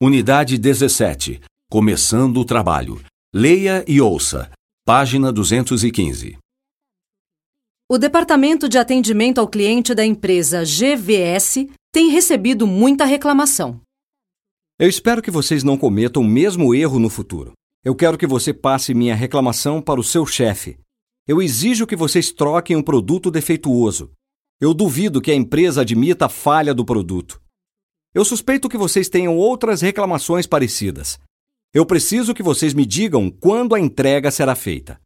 Unidade 17. Começando o trabalho. Leia e ouça. Página 215. O Departamento de Atendimento ao Cliente da empresa GVS tem recebido muita reclamação. Eu espero que vocês não cometam o mesmo erro no futuro. Eu quero que você passe minha reclamação para o seu chefe. Eu exijo que vocês troquem um produto defeituoso. Eu duvido que a empresa admita a falha do produto. Eu suspeito que vocês tenham outras reclamações parecidas. Eu preciso que vocês me digam quando a entrega será feita.